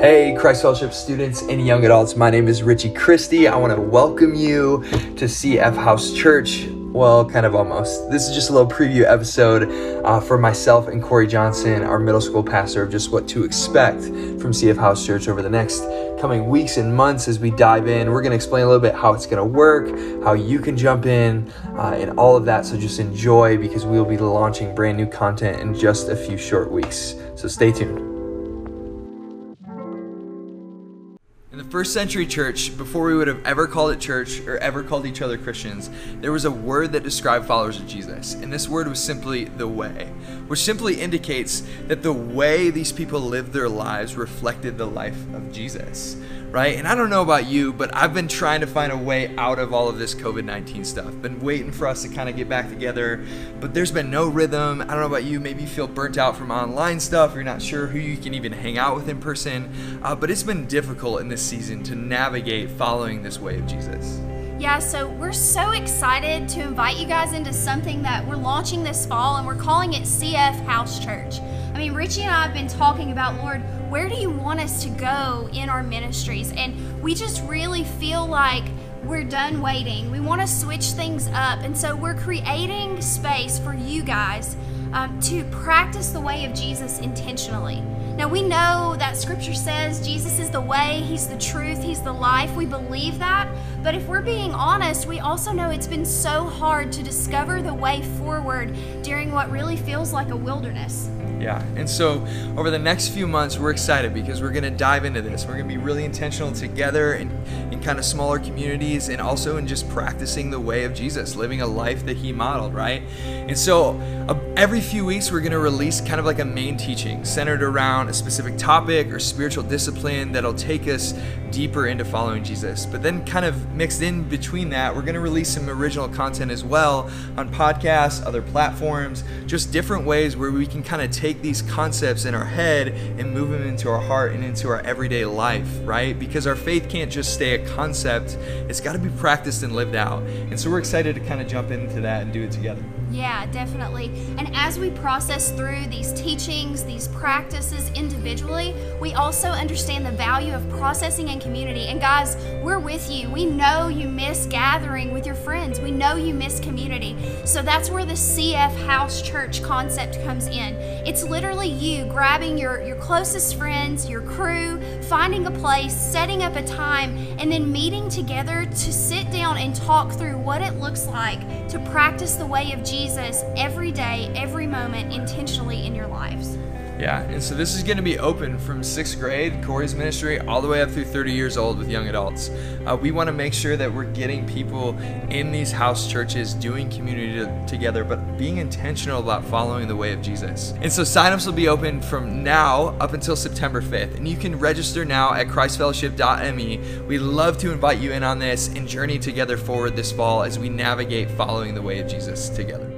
Hey, Christ Fellowship students and young adults, my name is Richie Christie. I want to welcome you to CF House Church. Well, kind of almost. This is just a little preview episode uh, for myself and Corey Johnson, our middle school pastor, of just what to expect from CF House Church over the next coming weeks and months as we dive in. We're going to explain a little bit how it's going to work, how you can jump in, uh, and all of that. So just enjoy because we will be launching brand new content in just a few short weeks. So stay tuned. First century church, before we would have ever called it church or ever called each other Christians, there was a word that described followers of Jesus, and this word was simply the way, which simply indicates that the way these people lived their lives reflected the life of Jesus right? And I don't know about you, but I've been trying to find a way out of all of this COVID 19 stuff. Been waiting for us to kind of get back together, but there's been no rhythm. I don't know about you, maybe you feel burnt out from online stuff, you're not sure who you can even hang out with in person, uh, but it's been difficult in this season to navigate following this way of Jesus. Yeah, so we're so excited to invite you guys into something that we're launching this fall, and we're calling it CF House Church. I mean, Richie and I have been talking about, Lord, where do you want us to go in our ministries? And we just really feel like we're done waiting. We want to switch things up. And so we're creating space for you guys um, to practice the way of Jesus intentionally. Now, we know that scripture says Jesus is the way, He's the truth, He's the life. We believe that. But if we're being honest, we also know it's been so hard to discover the way forward during what really feels like a wilderness. Yeah. And so over the next few months, we're excited because we're going to dive into this. We're going to be really intentional together in, in kind of smaller communities and also in just practicing the way of Jesus, living a life that he modeled, right? And so uh, every few weeks, we're going to release kind of like a main teaching centered around a specific topic or spiritual discipline that'll take us deeper into following Jesus. But then, kind of mixed in between that, we're going to release some original content as well on podcasts, other platforms, just different ways where we can kind of take these concepts in our head and move them into our heart and into our everyday life, right? Because our faith can't just stay a concept, it's got to be practiced and lived out. And so, we're excited to kind of jump into that and do it together. Yeah, definitely. And as we process through these teachings, these practices individually, we also understand the value of processing in community. And guys, we're with you. We know you miss gathering with your friends, we know you miss community. So that's where the CF House Church concept comes in. It's literally you grabbing your, your closest friends, your crew, finding a place, setting up a time, and then meeting together to sit down and talk through what it looks like to practice the way of Jesus every day, every moment, intentionally in your lives. Yeah, and so this is going to be open from sixth grade, Corey's ministry, all the way up through 30 years old with young adults. Uh, we want to make sure that we're getting people in these house churches doing community to, together, but being intentional about following the way of Jesus. And so signups will be open from now up until September 5th, and you can register now at christfellowship.me. We'd love to invite you in on this and journey together forward this fall as we navigate following the way of Jesus together.